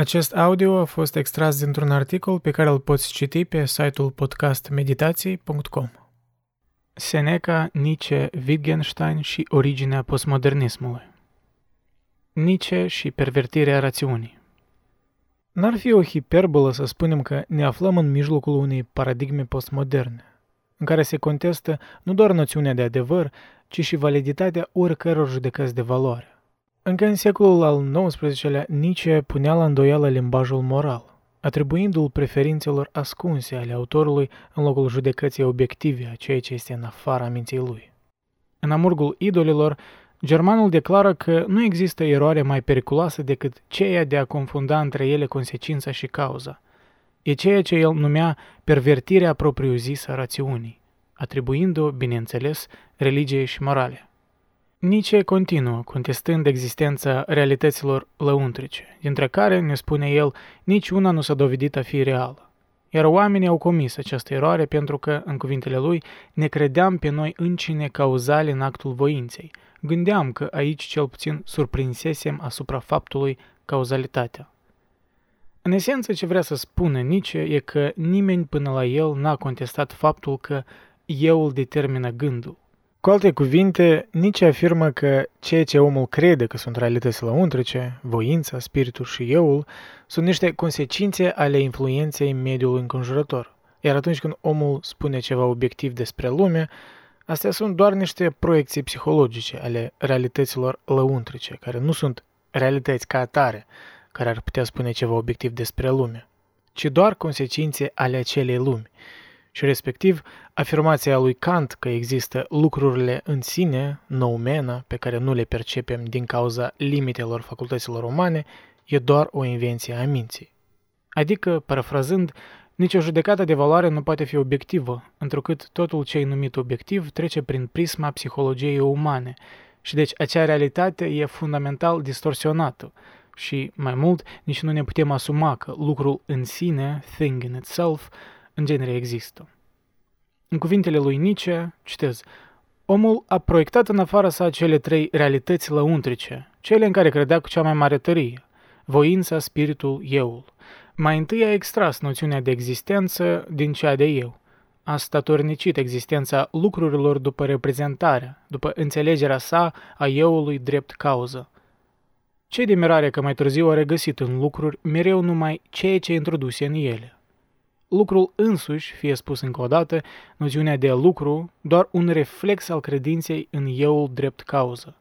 Acest audio a fost extras dintr-un articol pe care îl poți citi pe site-ul podcastmeditații.com. Seneca, Nietzsche, Wittgenstein și originea postmodernismului. Nietzsche și pervertirea rațiunii. N-ar fi o hiperbolă să spunem că ne aflăm în mijlocul unei paradigme postmoderne, în care se contestă nu doar noțiunea de adevăr, ci și validitatea oricăror judecăți de valoare. Încă în secolul al XIX-lea, Nietzsche punea la îndoială limbajul moral, atribuindu-l preferințelor ascunse ale autorului în locul judecății obiective a ceea ce este în afara minții lui. În amurgul idolilor, germanul declară că nu există eroare mai periculoasă decât ceea de a confunda între ele consecința și cauza. E ceea ce el numea pervertirea propriu-zisă a rațiunii, atribuind-o, bineînțeles, religiei și morale. Nietzsche continuă, contestând existența realităților lăuntrice, dintre care, ne spune el, niciuna nu s-a dovedit a fi reală. Iar oamenii au comis această eroare pentru că, în cuvintele lui, ne credeam pe noi încine cauzale în actul voinței. Gândeam că aici cel puțin surprinsesem asupra faptului cauzalitatea. În esență, ce vrea să spună Nietzsche e că nimeni până la el n-a contestat faptul că euul determină gândul. Cu alte cuvinte, Nietzsche afirmă că ceea ce omul crede că sunt realități lăuntrice, voința, spiritul și euul, sunt niște consecințe ale influenței mediului înconjurător. Iar atunci când omul spune ceva obiectiv despre lume, astea sunt doar niște proiecții psihologice ale realităților lăuntrice, care nu sunt realități ca atare, care ar putea spune ceva obiectiv despre lume, ci doar consecințe ale acelei lumi, și respectiv afirmația lui Kant că există lucrurile în sine, noumena, pe care nu le percepem din cauza limitelor facultăților umane, e doar o invenție a minții. Adică, parafrazând, nicio judecată de valoare nu poate fi obiectivă, întrucât totul ce e numit obiectiv trece prin prisma psihologiei umane și deci acea realitate e fundamental distorsionată și, mai mult, nici nu ne putem asuma că lucrul în sine, thing in itself, în genere există. În cuvintele lui Nietzsche, citez, Omul a proiectat în afara sa cele trei realități lăuntrice, cele în care credea cu cea mai mare tărie, voința, spiritul, euul. Mai întâi a extras noțiunea de existență din cea de eu. A statornicit existența lucrurilor după reprezentarea, după înțelegerea sa a euului drept cauză. Ce de mirare că mai târziu a regăsit în lucruri mereu numai ceea ce introduse în ele lucrul însuși, fie spus încă o dată, noțiunea de lucru, doar un reflex al credinței în euul drept cauză.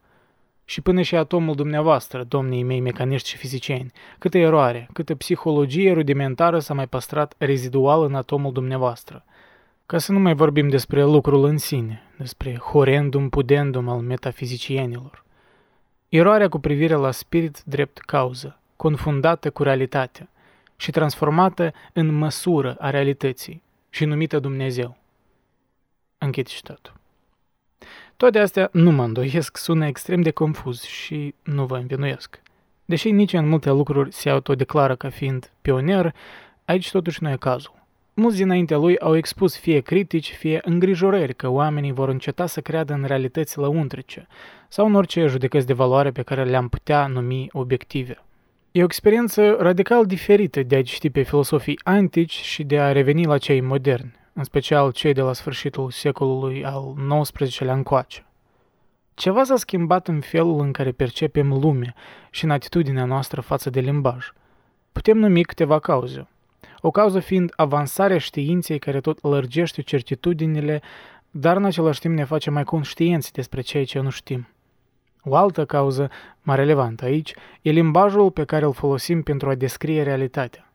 Și până și atomul dumneavoastră, domnii mei mecaniști și fizicieni, câtă eroare, câtă psihologie rudimentară s-a mai păstrat rezidual în atomul dumneavoastră. Ca să nu mai vorbim despre lucrul în sine, despre horendum pudendum al metafizicienilor. Eroarea cu privire la spirit drept cauză, confundată cu realitatea, și transformată în măsură a realității și numită Dumnezeu. Închid citatul. Toate astea, nu mă îndoiesc, sună extrem de confuz și nu vă învinuiesc. Deși nici în multe lucruri se autodeclară ca fiind pionier, aici totuși nu e cazul. Mulți dinaintea lui au expus fie critici, fie îngrijorări că oamenii vor înceta să creadă în realități lăuntrice sau în orice judecăți de valoare pe care le-am putea numi obiective. E o experiență radical diferită de a citi pe filosofii antici și de a reveni la cei moderni, în special cei de la sfârșitul secolului al XIX-lea încoace. Ceva s-a schimbat în felul în care percepem lumea și în atitudinea noastră față de limbaj. Putem numi câteva cauze. O cauză fiind avansarea științei care tot lărgește certitudinile, dar în același timp ne face mai conștienți despre ceea ce nu știm. O altă cauză mai relevantă aici e limbajul pe care îl folosim pentru a descrie realitatea.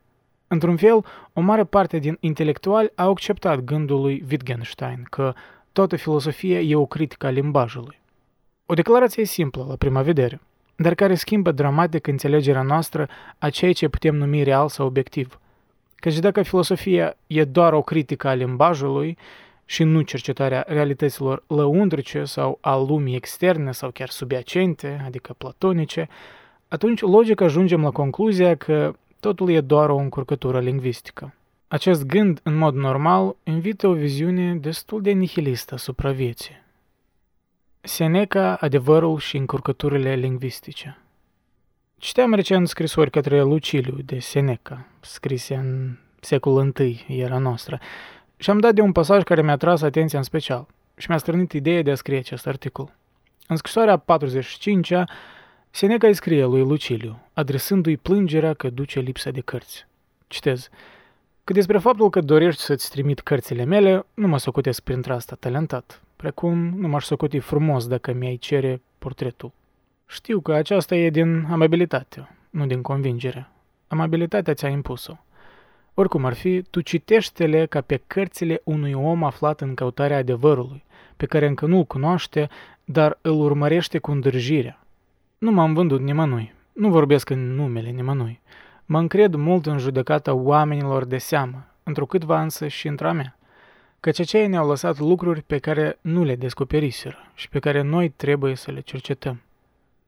Într-un fel, o mare parte din intelectuali au acceptat gândul lui Wittgenstein că toată filosofia e o critică a limbajului. O declarație simplă la prima vedere, dar care schimbă dramatic înțelegerea noastră a ceea ce putem numi real sau obiectiv. Căci dacă filosofia e doar o critică a limbajului, și nu cercetarea realităților lăuntrice sau a lumii externe sau chiar subiacente, adică platonice, atunci logic ajungem la concluzia că totul e doar o încurcătură lingvistică. Acest gând, în mod normal, invită o viziune destul de nihilistă asupra vieții. Seneca, adevărul și încurcăturile lingvistice Citeam recent scrisori către Luciliu de Seneca, scrise în secolul I era noastră, și am dat de un pasaj care mi-a tras atenția în special și mi-a strânit ideea de a scrie acest articol. În scrisoarea 45-a, Seneca îi scrie lui Luciliu, adresându-i plângerea că duce lipsa de cărți. Citez. Că despre faptul că dorești să-ți trimit cărțile mele, nu mă socotesc printre asta talentat, precum nu m-aș socoti frumos dacă mi-ai cere portretul. Știu că aceasta e din amabilitate, nu din convingere. Amabilitatea ți-a impus-o. Oricum ar fi, tu citește-le ca pe cărțile unui om aflat în căutarea adevărului, pe care încă nu-l cunoaște, dar îl urmărește cu îndrăjirea. Nu m-am vândut nimănui, nu vorbesc în numele nimănui. Mă încred mult în judecata oamenilor de seamă, întrucâtva însă și într-a mea, căci aceia ne-au lăsat lucruri pe care nu le descoperiseră și pe care noi trebuie să le cercetăm.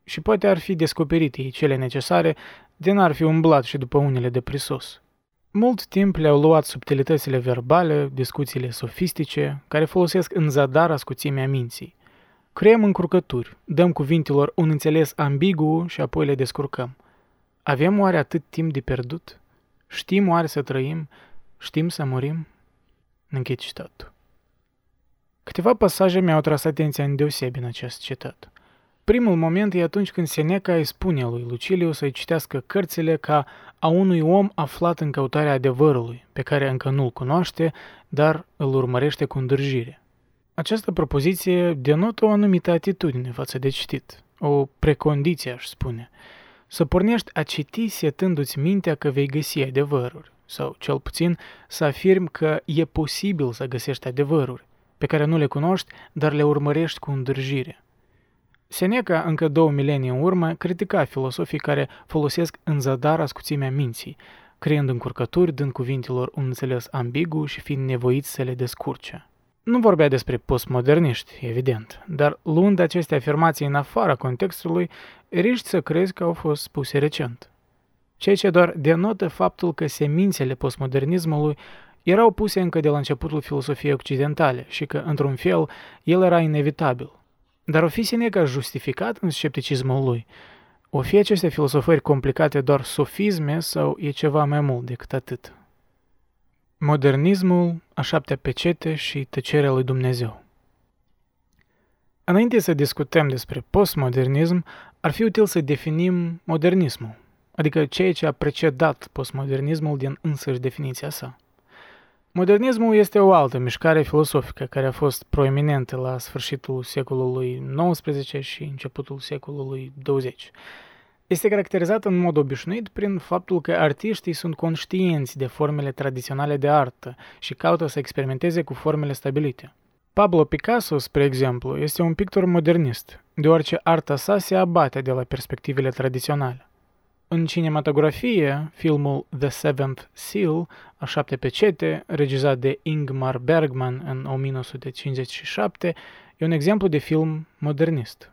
Și poate ar fi descoperite ei cele necesare, de n-ar fi umblat și după unele de prisos. Mult timp le-au luat subtilitățile verbale, discuțiile sofistice, care folosesc în zadar ascuțimea minții. Creăm încurcături, dăm cuvintelor un înțeles ambigu și apoi le descurcăm. Avem oare atât timp de pierdut? Știm oare să trăim? Știm să murim? Închid citatul. Câteva pasaje mi-au tras atenția în deosebi în acest citat. Primul moment e atunci când Seneca îi spune lui Luciliu să-i citească cărțile ca a unui om aflat în căutarea adevărului, pe care încă nu-l cunoaște, dar îl urmărește cu îndrăjire. Această propoziție denotă o anumită atitudine față de citit, o precondiție, aș spune. Să pornești a citi setându-ți mintea că vei găsi adevăruri, sau cel puțin să afirmi că e posibil să găsești adevăruri, pe care nu le cunoști, dar le urmărești cu îndrăjire. Seneca, încă două milenii în urmă, critica filosofii care folosesc în zadar ascuțimea minții, creând încurcături, dând cuvintelor un înțeles ambigu și fiind nevoiți să le descurce. Nu vorbea despre postmoderniști, evident, dar luând aceste afirmații în afara contextului, riști să crezi că au fost spuse recent. Ceea ce doar denotă faptul că semințele postmodernismului erau puse încă de la începutul filosofiei occidentale și că, într-un fel, el era inevitabil. Dar o fi Seneca justificat în scepticismul lui? O fi aceste filosofări complicate doar sofisme sau e ceva mai mult decât atât? Modernismul, a șaptea pecete și tăcerea lui Dumnezeu. Înainte să discutăm despre postmodernism, ar fi util să definim modernismul, adică ceea ce a precedat postmodernismul din însăși definiția sa. Modernismul este o altă mișcare filosofică care a fost proeminentă la sfârșitul secolului XIX și începutul secolului XX. Este caracterizată în mod obișnuit prin faptul că artiștii sunt conștienți de formele tradiționale de artă și caută să experimenteze cu formele stabilite. Pablo Picasso, spre exemplu, este un pictor modernist, deoarece arta sa se abate de la perspectivele tradiționale. În cinematografie, filmul The Seventh Seal, a șapte pecete, regizat de Ingmar Bergman în 1957, e un exemplu de film modernist.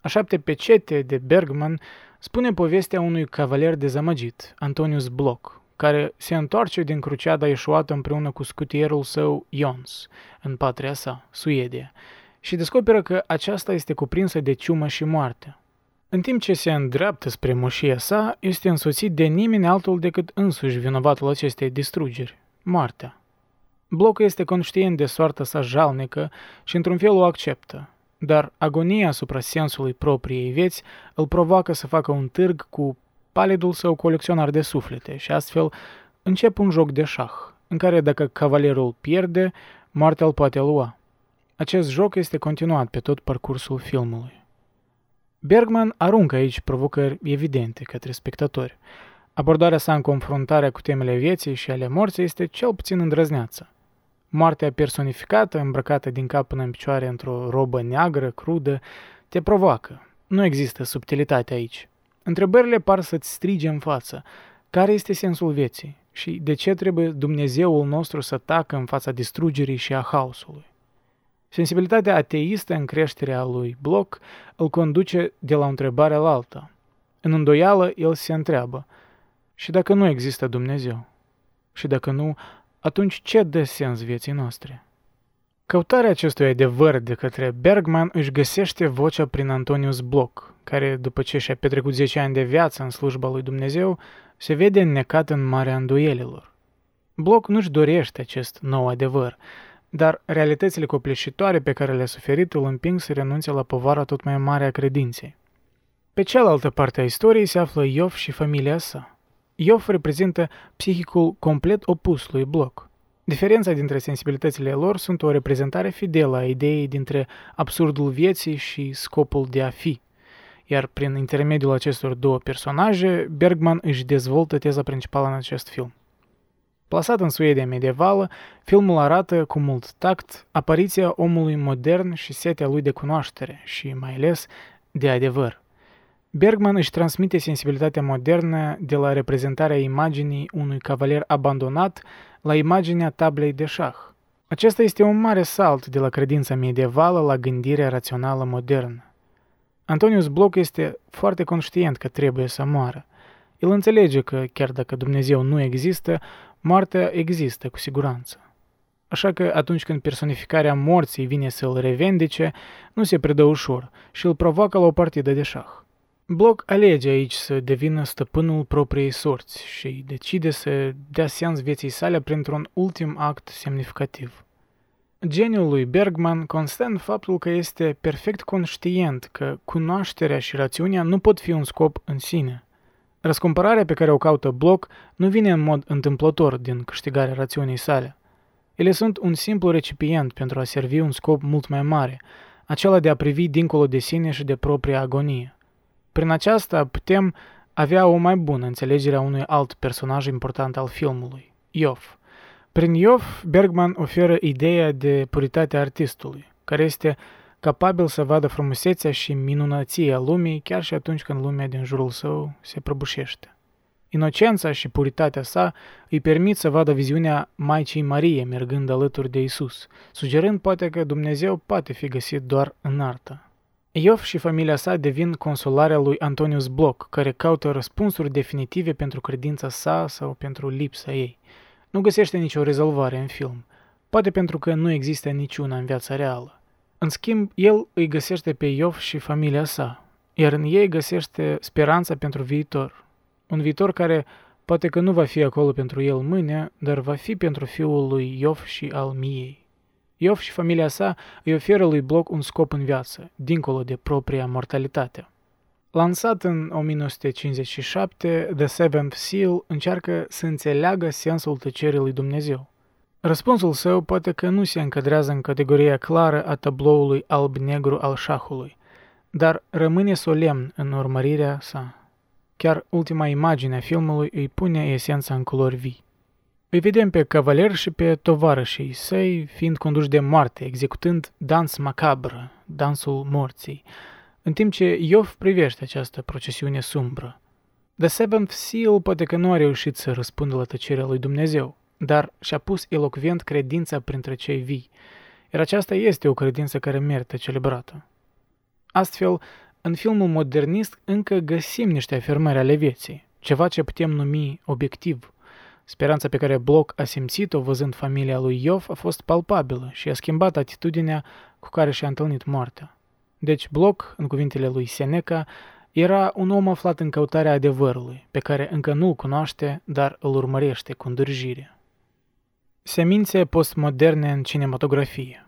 A șapte pecete de Bergman spune povestea unui cavaler dezamăgit, Antonius Bloch, care se întoarce din cruciada ieșuată împreună cu scutierul său Jons, în patria sa, Suedia, și descoperă că aceasta este cuprinsă de ciumă și moarte. În timp ce se îndreaptă spre moșia sa, este însoțit de nimeni altul decât însuși vinovatul acestei distrugeri, moartea. Bloc este conștient de soarta sa jalnică și într-un fel o acceptă, dar agonia asupra sensului propriei vieți îl provoacă să facă un târg cu palidul său colecționar de suflete și astfel începe un joc de șah, în care dacă cavalerul pierde, moartea îl poate lua. Acest joc este continuat pe tot parcursul filmului. Bergman aruncă aici provocări evidente către spectatori. Abordarea sa în confruntarea cu temele vieții și ale morții este cel puțin îndrăzneață. Moartea personificată, îmbrăcată din cap până în picioare într-o robă neagră, crudă, te provoacă. Nu există subtilitate aici. Întrebările par să-ți strige în față. Care este sensul vieții? Și de ce trebuie Dumnezeul nostru să tacă în fața distrugerii și a haosului? Sensibilitatea ateistă în creșterea lui Bloch îl conduce de la o întrebare la alta. În îndoială, el se întreabă, și dacă nu există Dumnezeu? Și dacă nu, atunci ce dă sens vieții noastre? Căutarea acestui adevăr de către Bergman își găsește vocea prin Antonius Bloch, care, după ce și-a petrecut 10 ani de viață în slujba lui Dumnezeu, se vede înnecat în marea îndoielilor. Bloch nu-și dorește acest nou adevăr, dar realitățile copleșitoare pe care le-a suferit îl împing să renunțe la povara tot mai mare a credinței. Pe cealaltă parte a istoriei se află Iov și familia sa. Iov reprezintă psihicul complet opus lui Bloch. Diferența dintre sensibilitățile lor sunt o reprezentare fidelă a ideii dintre absurdul vieții și scopul de a fi. Iar prin intermediul acestor două personaje, Bergman își dezvoltă teza principală în acest film. Plasat în Suedia medievală, filmul arată cu mult tact apariția omului modern și setea lui de cunoaștere și, mai ales, de adevăr. Bergman își transmite sensibilitatea modernă de la reprezentarea imaginii unui cavaler abandonat la imaginea tablei de șah. Acesta este un mare salt de la credința medievală la gândirea rațională modernă. Antonius Bloch este foarte conștient că trebuie să moară. El înțelege că, chiar dacă Dumnezeu nu există, moartea există cu siguranță. Așa că atunci când personificarea morții vine să îl revendece, nu se predă ușor și îl provoacă la o partidă de șah. Bloc alege aici să devină stăpânul propriei sorți și decide să dea seans vieții sale printr-un ultim act semnificativ. Geniul lui Bergman constă în faptul că este perfect conștient că cunoașterea și rațiunea nu pot fi un scop în sine. Răscumpărarea pe care o caută Bloc nu vine în mod întâmplător din câștigarea rațiunii sale. Ele sunt un simplu recipient pentru a servi un scop mult mai mare, acela de a privi dincolo de sine și de propria agonie. Prin aceasta putem avea o mai bună înțelegere a unui alt personaj important al filmului, Iov. Prin Iov, Bergman oferă ideea de puritate a artistului, care este capabil să vadă frumusețea și minunăția lumii chiar și atunci când lumea din jurul său se prăbușește. Inocența și puritatea sa îi permit să vadă viziunea Maicii Marie mergând alături de Isus, sugerând poate că Dumnezeu poate fi găsit doar în artă. Iov și familia sa devin consolarea lui Antonius Bloch, care caută răspunsuri definitive pentru credința sa sau pentru lipsa ei. Nu găsește nicio rezolvare în film, poate pentru că nu există niciuna în viața reală. În schimb, el îi găsește pe Iov și familia sa, iar în ei găsește speranța pentru viitor. Un viitor care poate că nu va fi acolo pentru el mâine, dar va fi pentru fiul lui Iov și al miei. Iov și familia sa îi oferă lui Bloch un scop în viață, dincolo de propria mortalitate. Lansat în 1957, The Seventh Seal încearcă să înțeleagă sensul tăcerii lui Dumnezeu. Răspunsul său poate că nu se încadrează în categoria clară a tabloului alb-negru al șahului, dar rămâne solemn în urmărirea sa. Chiar ultima imagine a filmului îi pune esența în culori vii. Îi vedem pe cavaler și pe tovarășii săi fiind conduși de moarte, executând dans macabră, dansul morții, în timp ce Iov privește această procesiune sumbră. The Seventh Seal poate că nu a reușit să răspundă la tăcerea lui Dumnezeu, dar și-a pus elocvent credința printre cei vii, iar aceasta este o credință care merită celebrată. Astfel, în filmul modernist încă găsim niște afirmări ale vieții, ceva ce putem numi obiectiv – Speranța pe care Bloch a simțit-o văzând familia lui Iov a fost palpabilă și a schimbat atitudinea cu care și-a întâlnit moartea. Deci Bloch, în cuvintele lui Seneca, era un om aflat în căutarea adevărului, pe care încă nu-l cunoaște, dar îl urmărește cu îndârjire. Semințe postmoderne în cinematografie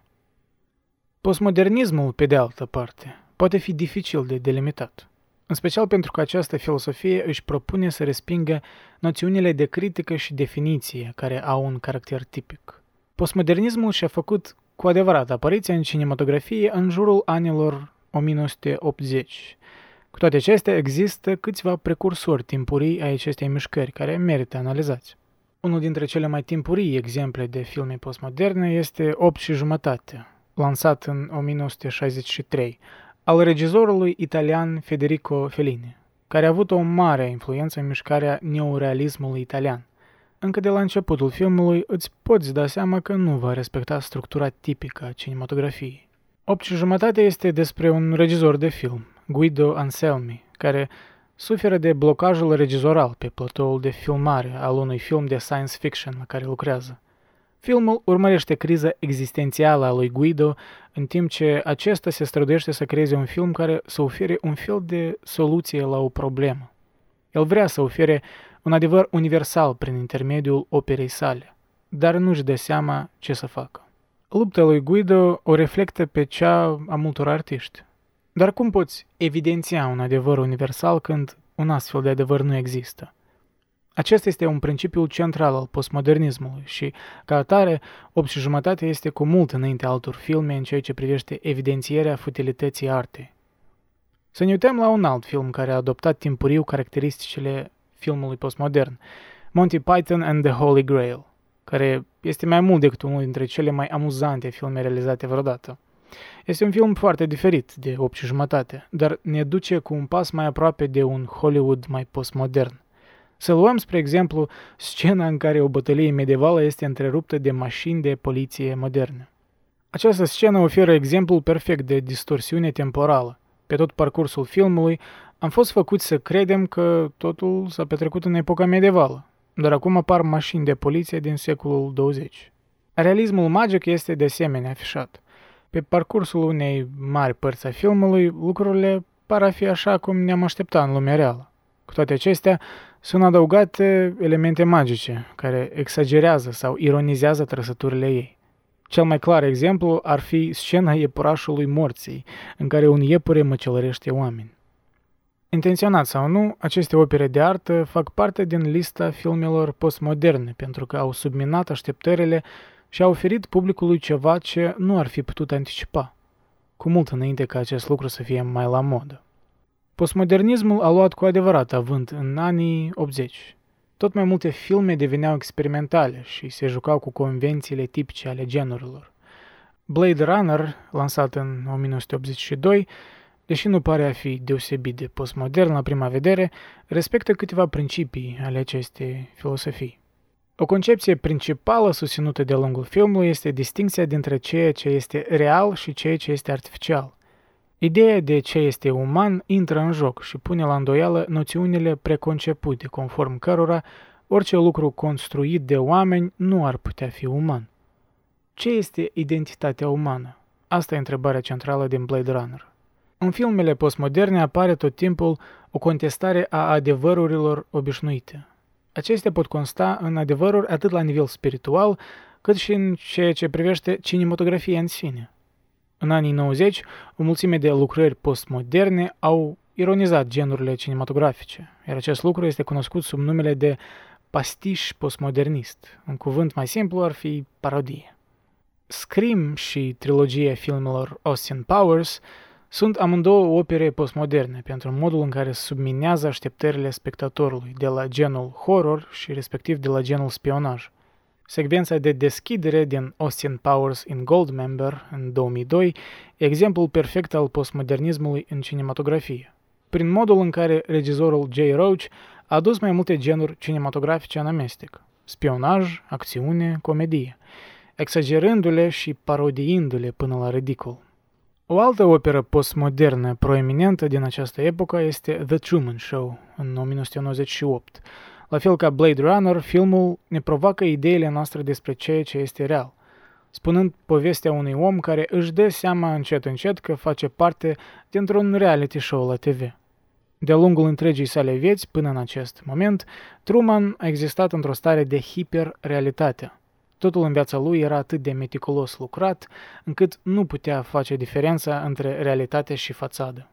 Postmodernismul, pe de altă parte, poate fi dificil de delimitat în special pentru că această filosofie își propune să respingă noțiunile de critică și definiție care au un caracter tipic. Postmodernismul și-a făcut cu adevărat apariția în cinematografie în jurul anilor 1980. Cu toate acestea, există câțiva precursori timpurii ai acestei mișcări care merită analizați. Unul dintre cele mai timpurii exemple de filme postmoderne este 8 și jumătate, lansat în 1963, al regizorului italian Federico Fellini, care a avut o mare influență în mișcarea neorealismului italian. Încă de la începutul filmului îți poți da seama că nu va respecta structura tipică a cinematografiei. 8 și jumătate este despre un regizor de film, Guido Anselmi, care suferă de blocajul regizoral pe platoul de filmare al unui film de science fiction la care lucrează. Filmul urmărește criza existențială a lui Guido, în timp ce acesta se străduiește să creeze un film care să ofere un fel de soluție la o problemă. El vrea să ofere un adevăr universal prin intermediul operei sale, dar nu-și dă seama ce să facă. Lupta lui Guido o reflectă pe cea a multor artiști. Dar cum poți evidenția un adevăr universal când un astfel de adevăr nu există? Acesta este un principiu central al postmodernismului și, ca atare, 8 și jumătate este cu mult înainte altor filme în ceea ce privește evidențierea futilității artei. Să ne uităm la un alt film care a adoptat timpuriu caracteristicile filmului postmodern, Monty Python and the Holy Grail, care este mai mult decât unul dintre cele mai amuzante filme realizate vreodată. Este un film foarte diferit de 8 și jumătate, dar ne duce cu un pas mai aproape de un Hollywood mai postmodern. Să luăm, spre exemplu, scena în care o bătălie medievală este întreruptă de mașini de poliție moderne. Această scenă oferă exemplul perfect de distorsiune temporală. Pe tot parcursul filmului am fost făcuți să credem că totul s-a petrecut în epoca medievală, dar acum apar mașini de poliție din secolul 20. Realismul magic este de asemenea afișat. Pe parcursul unei mari părți a filmului, lucrurile par a fi așa cum ne-am aștepta în lumea reală. Cu toate acestea, sunt adăugate elemente magice, care exagerează sau ironizează trăsăturile ei. Cel mai clar exemplu ar fi scena iepurașului morții, în care un iepure măcelărește oameni. Intenționat sau nu, aceste opere de artă fac parte din lista filmelor postmoderne pentru că au subminat așteptările și au oferit publicului ceva ce nu ar fi putut anticipa, cu mult înainte ca acest lucru să fie mai la modă. Postmodernismul a luat cu adevărat avânt în anii 80. Tot mai multe filme deveneau experimentale și se jucau cu convențiile tipice ale genurilor. Blade Runner, lansat în 1982, deși nu pare a fi deosebit de postmodern la prima vedere, respectă câteva principii ale acestei filosofii. O concepție principală susținută de-a lungul filmului este distinția dintre ceea ce este real și ceea ce este artificial. Ideea de ce este uman intră în joc și pune la îndoială noțiunile preconcepute, conform cărora orice lucru construit de oameni nu ar putea fi uman. Ce este identitatea umană? Asta e întrebarea centrală din Blade Runner. În filmele postmoderne apare tot timpul o contestare a adevărurilor obișnuite. Acestea pot consta în adevăruri atât la nivel spiritual, cât și în ceea ce privește cinematografia în sine. În anii 90, o mulțime de lucrări postmoderne au ironizat genurile cinematografice, iar acest lucru este cunoscut sub numele de pastiș postmodernist. Un cuvânt mai simplu ar fi parodie. Scream și trilogia filmelor Austin Powers sunt amândouă opere postmoderne pentru modul în care subminează așteptările spectatorului de la genul horror și respectiv de la genul spionaj. Secvența de deschidere din Austin Powers in Goldmember în 2002 e exemplul perfect al postmodernismului în cinematografie. Prin modul în care regizorul Jay Roach a adus mai multe genuri cinematografice în amestec, spionaj, acțiune, comedie, exagerându-le și parodiindu-le până la ridicol. O altă operă postmodernă proeminentă din această epocă este The Truman Show, în 1998. La fel ca Blade Runner, filmul ne provoacă ideile noastre despre ceea ce este real, spunând povestea unui om care își dă seama încet încet că face parte dintr-un reality show la TV. De-a lungul întregii sale vieți, până în acest moment, Truman a existat într-o stare de hiperrealitate – Totul în viața lui era atât de meticulos lucrat, încât nu putea face diferența între realitate și fațadă.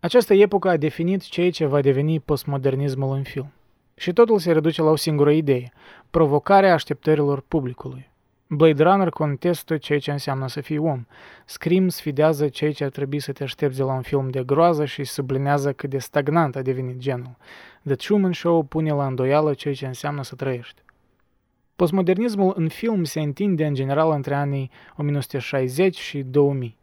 Această epocă a definit ceea ce va deveni postmodernismul în film. Și totul se reduce la o singură idee, provocarea așteptărilor publicului. Blade Runner contestă ceea ce înseamnă să fii om. Scream sfidează ceea ce ar trebui să te aștepți de la un film de groază și sublinează cât de stagnant a devenit genul. The Truman Show pune la îndoială ceea ce înseamnă să trăiești. Postmodernismul în film se întinde în general între anii 1960 și 2000.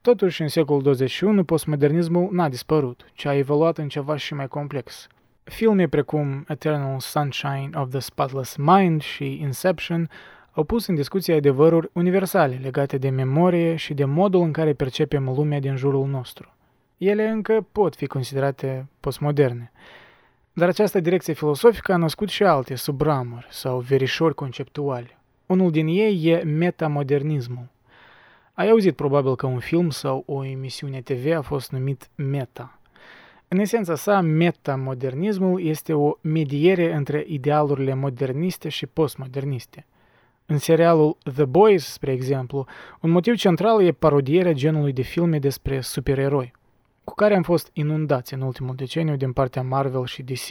Totuși, în secolul 21, postmodernismul n-a dispărut, ci a evoluat în ceva și mai complex. Filme precum Eternal Sunshine of the Spotless Mind și Inception au pus în discuție adevăruri universale legate de memorie și de modul în care percepem lumea din jurul nostru. Ele încă pot fi considerate postmoderne, dar această direcție filosofică a născut și alte subramuri sau verișori conceptuali. Unul din ei e metamodernismul. Ai auzit probabil că un film sau o emisiune TV a fost numit meta. În esența sa, metamodernismul este o mediere între idealurile moderniste și postmoderniste. În serialul The Boys, spre exemplu, un motiv central e parodierea genului de filme despre supereroi, cu care am fost inundați în ultimul deceniu din partea Marvel și DC.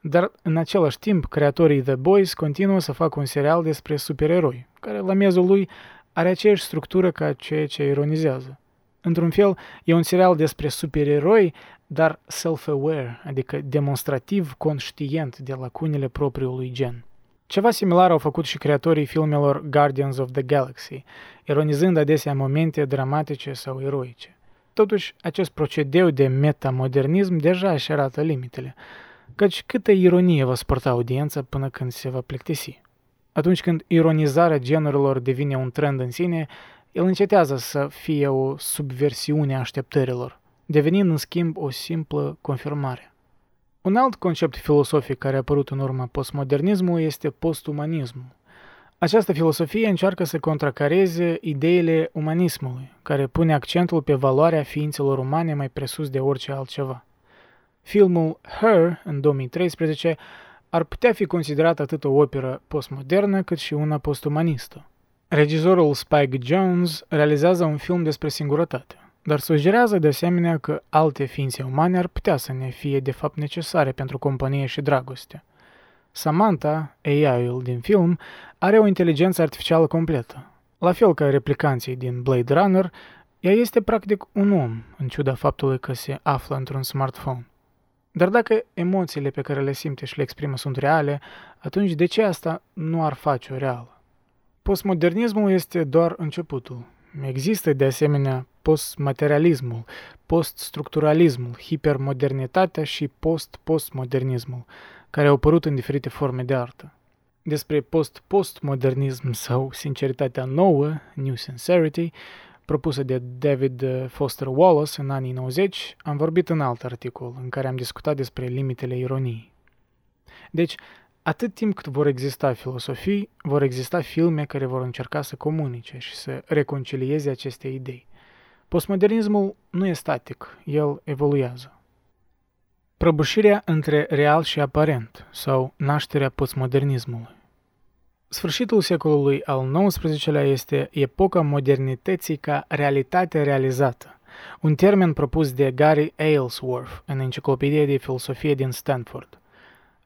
Dar, în același timp, creatorii The Boys continuă să facă un serial despre supereroi, care, la miezul lui, are aceeași structură ca ceea ce ironizează. Într-un fel, e un serial despre supereroi, dar self-aware, adică demonstrativ conștient de lacunile propriului gen. Ceva similar au făcut și creatorii filmelor Guardians of the Galaxy, ironizând adesea momente dramatice sau eroice. Totuși, acest procedeu de metamodernism deja își arată limitele, căci câtă ironie va suporta audiența până când se va plictisi. Atunci când ironizarea genurilor devine un trend în sine, el încetează să fie o subversiune a așteptărilor, devenind în schimb o simplă confirmare. Un alt concept filosofic care a apărut în urma postmodernismului este postumanismul. Această filosofie încearcă să contracareze ideile umanismului, care pune accentul pe valoarea ființelor umane mai presus de orice altceva. Filmul Her, în 2013, ar putea fi considerat atât o operă postmodernă cât și una postumanistă. Regizorul Spike Jones realizează un film despre singurătate, dar sugerează de asemenea că alte ființe umane ar putea să ne fie de fapt necesare pentru companie și dragoste. Samantha, AI-ul din film, are o inteligență artificială completă. La fel ca replicanții din Blade Runner, ea este practic un om, în ciuda faptului că se află într-un smartphone. Dar dacă emoțiile pe care le simte și le exprimă sunt reale, atunci de ce asta nu ar face-o reală? Postmodernismul este doar începutul. Există de asemenea postmaterialismul, poststructuralismul, hipermodernitatea și post-postmodernismul, care au apărut în diferite forme de artă. Despre post-postmodernism sau sinceritatea nouă, New Sincerity, propusă de David Foster Wallace în anii 90, am vorbit în alt articol în care am discutat despre limitele ironiei. Deci, atât timp cât vor exista filosofii, vor exista filme care vor încerca să comunice și să reconcilieze aceste idei. Postmodernismul nu e static, el evoluează. Prăbușirea între real și aparent sau nașterea postmodernismului. Sfârșitul secolului al XIX-lea este epoca modernității ca realitate realizată, un termen propus de Gary Aylesworth în Enciclopedia de Filosofie din Stanford.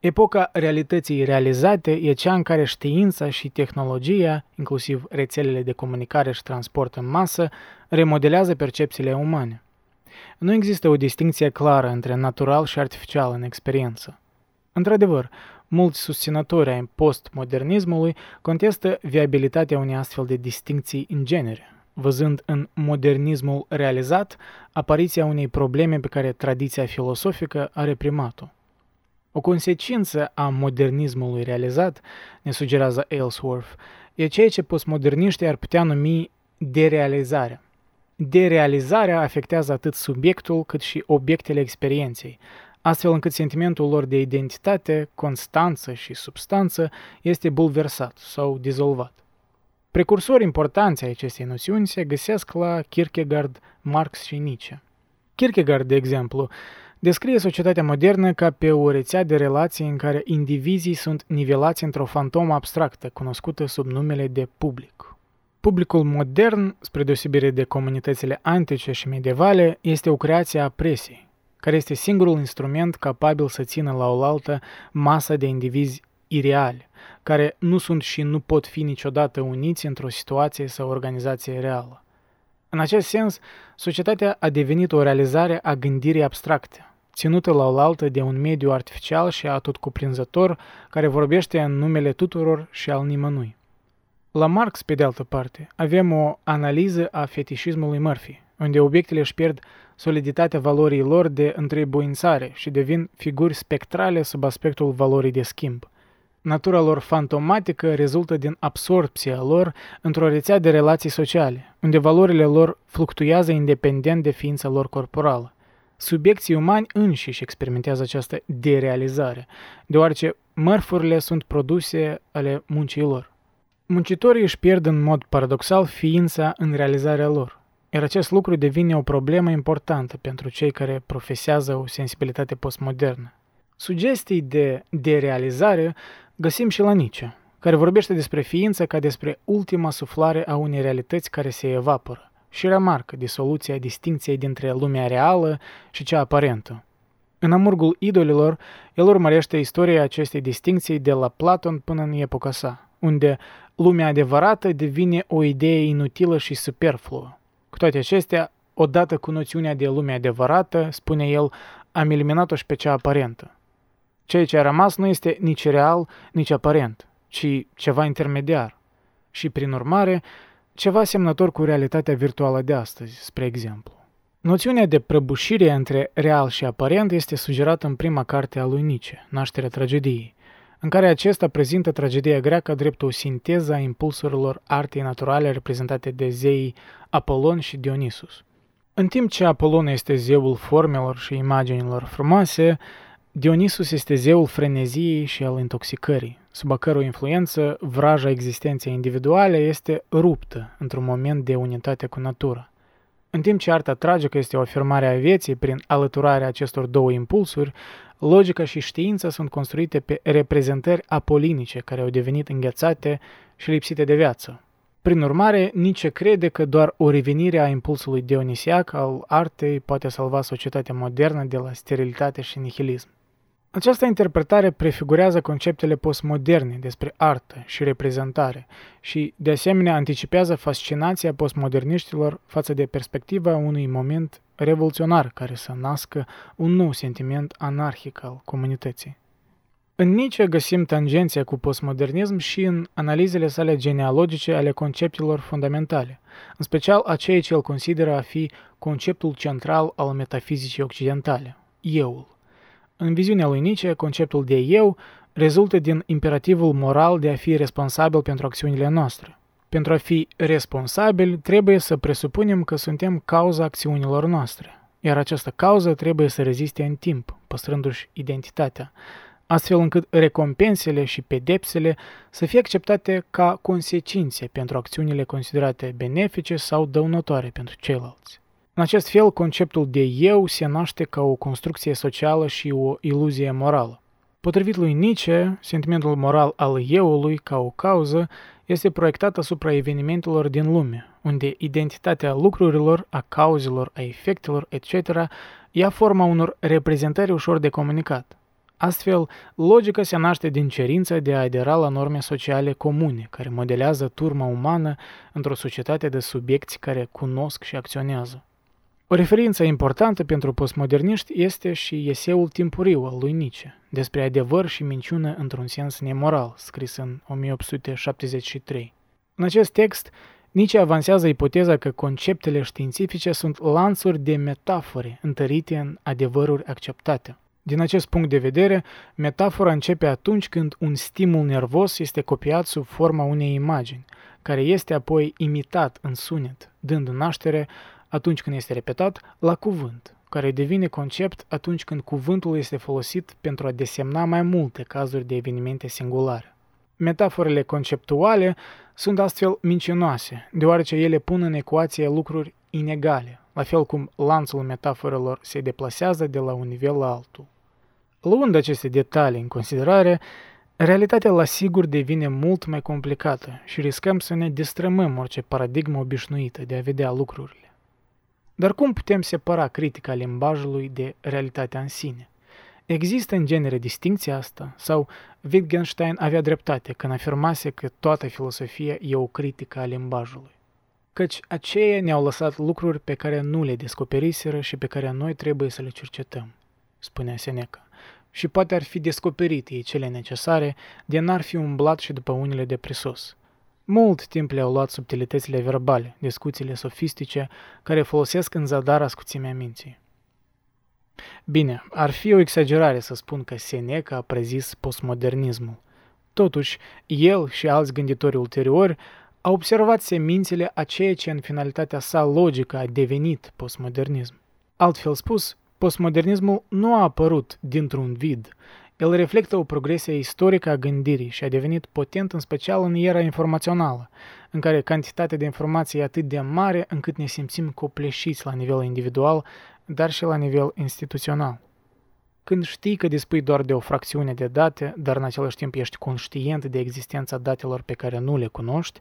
Epoca realității realizate e cea în care știința și tehnologia, inclusiv rețelele de comunicare și transport în masă, remodelează percepțiile umane. Nu există o distinție clară între natural și artificial în experiență. Într-adevăr, mulți susținători ai postmodernismului contestă viabilitatea unei astfel de distincții în genere, văzând în modernismul realizat apariția unei probleme pe care tradiția filosofică a reprimat-o. O consecință a modernismului realizat, ne sugerează Ellsworth, e ceea ce postmoderniștii ar putea numi derealizarea. Derealizarea afectează atât subiectul cât și obiectele experienței, astfel încât sentimentul lor de identitate, constanță și substanță este bulversat sau dizolvat. Precursori importanți ai acestei noțiuni se găsesc la Kierkegaard, Marx și Nietzsche. Kierkegaard, de exemplu, descrie societatea modernă ca pe o rețea de relații în care indivizii sunt nivelați într-o fantomă abstractă, cunoscută sub numele de public. Publicul modern, spre deosebire de comunitățile antice și medievale, este o creație a presiei, care este singurul instrument capabil să țină la oaltă masa de indivizi ireali, care nu sunt și nu pot fi niciodată uniți într-o situație sau organizație reală. În acest sens, societatea a devenit o realizare a gândirii abstracte, ținută la oaltă de un mediu artificial și atotcuprinzător care vorbește în numele tuturor și al nimănui. La Marx, pe de altă parte, avem o analiză a fetișismului Murphy, unde obiectele își pierd soliditatea valorii lor de întrebuințare și devin figuri spectrale sub aspectul valorii de schimb. Natura lor fantomatică rezultă din absorpția lor într-o rețea de relații sociale, unde valorile lor fluctuează independent de ființa lor corporală. Subiecții umani înșiși experimentează această derealizare, deoarece mărfurile sunt produse ale muncii lor. Muncitorii își pierd în mod paradoxal ființa în realizarea lor, iar acest lucru devine o problemă importantă pentru cei care profesează o sensibilitate postmodernă. Sugestii de derealizare găsim și la Nietzsche, care vorbește despre ființă ca despre ultima suflare a unei realități care se evaporă și remarcă disoluția distincției dintre lumea reală și cea aparentă. În Amurgul idolilor, el urmărește istoria acestei distincții de la Platon până în epoca sa, unde lumea adevărată devine o idee inutilă și superfluă. Cu toate acestea, odată cu noțiunea de lume adevărată, spune el, am eliminat-o și pe cea aparentă. Ceea ce a rămas nu este nici real, nici aparent, ci ceva intermediar și, prin urmare, ceva semnător cu realitatea virtuală de astăzi, spre exemplu. Noțiunea de prăbușire între real și aparent este sugerată în prima carte a lui Nietzsche, Nașterea tragediei, în care acesta prezintă tragedia greacă drept o sinteză a impulsurilor artei naturale reprezentate de zeii Apolon și Dionisus. În timp ce Apolon este zeul formelor și imaginilor frumoase, Dionisus este zeul freneziei și al intoxicării, sub a cărui influență vraja existenței individuale este ruptă într-un moment de unitate cu natura. În timp ce arta tragică este o afirmare a vieții prin alăturarea acestor două impulsuri, logica și știința sunt construite pe reprezentări apolinice care au devenit înghețate și lipsite de viață. Prin urmare, Nietzsche crede că doar o revenire a impulsului dionisiac al artei poate salva societatea modernă de la sterilitate și nihilism. Această interpretare prefigurează conceptele postmoderne despre artă și reprezentare și, de asemenea, anticipează fascinația postmoderniștilor față de perspectiva unui moment revoluționar care să nască un nou sentiment anarhic al comunității. În Nietzsche găsim tangenția cu postmodernism și în analizele sale genealogice ale conceptelor fundamentale, în special a ceea ce el consideră a fi conceptul central al metafizicii occidentale, euul. În viziunea lui Nietzsche, conceptul de eu rezultă din imperativul moral de a fi responsabil pentru acțiunile noastre. Pentru a fi responsabil, trebuie să presupunem că suntem cauza acțiunilor noastre, iar această cauză trebuie să reziste în timp, păstrându-și identitatea, astfel încât recompensele și pedepsele să fie acceptate ca consecințe pentru acțiunile considerate benefice sau dăunătoare pentru ceilalți. În acest fel, conceptul de eu se naște ca o construcție socială și o iluzie morală. Potrivit lui Nietzsche, sentimentul moral al euului ca o cauză este proiectat asupra evenimentelor din lume, unde identitatea lucrurilor, a cauzelor, a efectelor, etc. ia forma unor reprezentări ușor de comunicat. Astfel, logica se naște din cerința de a adera la norme sociale comune, care modelează turma umană într-o societate de subiecti care cunosc și acționează. O referință importantă pentru postmoderniști este și eseul timpuriu al lui Nietzsche, despre adevăr și minciună într-un sens nemoral, scris în 1873. În acest text, Nietzsche avansează ipoteza că conceptele științifice sunt lanțuri de metafore întărite în adevăruri acceptate. Din acest punct de vedere, metafora începe atunci când un stimul nervos este copiat sub forma unei imagini, care este apoi imitat în sunet, dând naștere atunci când este repetat la cuvânt, care devine concept atunci când cuvântul este folosit pentru a desemna mai multe cazuri de evenimente singulare. Metaforele conceptuale sunt astfel mincinoase, deoarece ele pun în ecuație lucruri inegale, la fel cum lanțul metaforelor se deplasează de la un nivel la altul. Luând aceste detalii în considerare, realitatea la sigur devine mult mai complicată și riscăm să ne distrămăm orice paradigmă obișnuită de a vedea lucrurile. Dar cum putem separa critica limbajului de realitatea în sine? Există în genere distinția asta? Sau Wittgenstein avea dreptate când afirmase că toată filosofia e o critică a limbajului? Căci aceia ne-au lăsat lucruri pe care nu le descoperiseră și pe care noi trebuie să le cercetăm, spunea Seneca. Și poate ar fi descoperit ei cele necesare, de n-ar fi umblat și după unele de prisos – mult timp le-au luat subtilitățile verbale, discuțiile sofistice, care folosesc în zadar ascuțimea minții. Bine, ar fi o exagerare să spun că Seneca a prezis postmodernismul. Totuși, el și alți gânditori ulteriori au observat semințele a ceea ce în finalitatea sa logică a devenit postmodernism. Altfel spus, postmodernismul nu a apărut dintr-un vid, El reflectă o progresie istorică a gândirii și a devenit potent în special în era informațională, în care cantitatea de informație e atât de mare încât ne simțim copleșiți la nivel individual, dar și la nivel instituțional. Când știi că dispui doar de o fracțiune de date, dar în același timp ești conștient de existența datelor pe care nu le cunoști,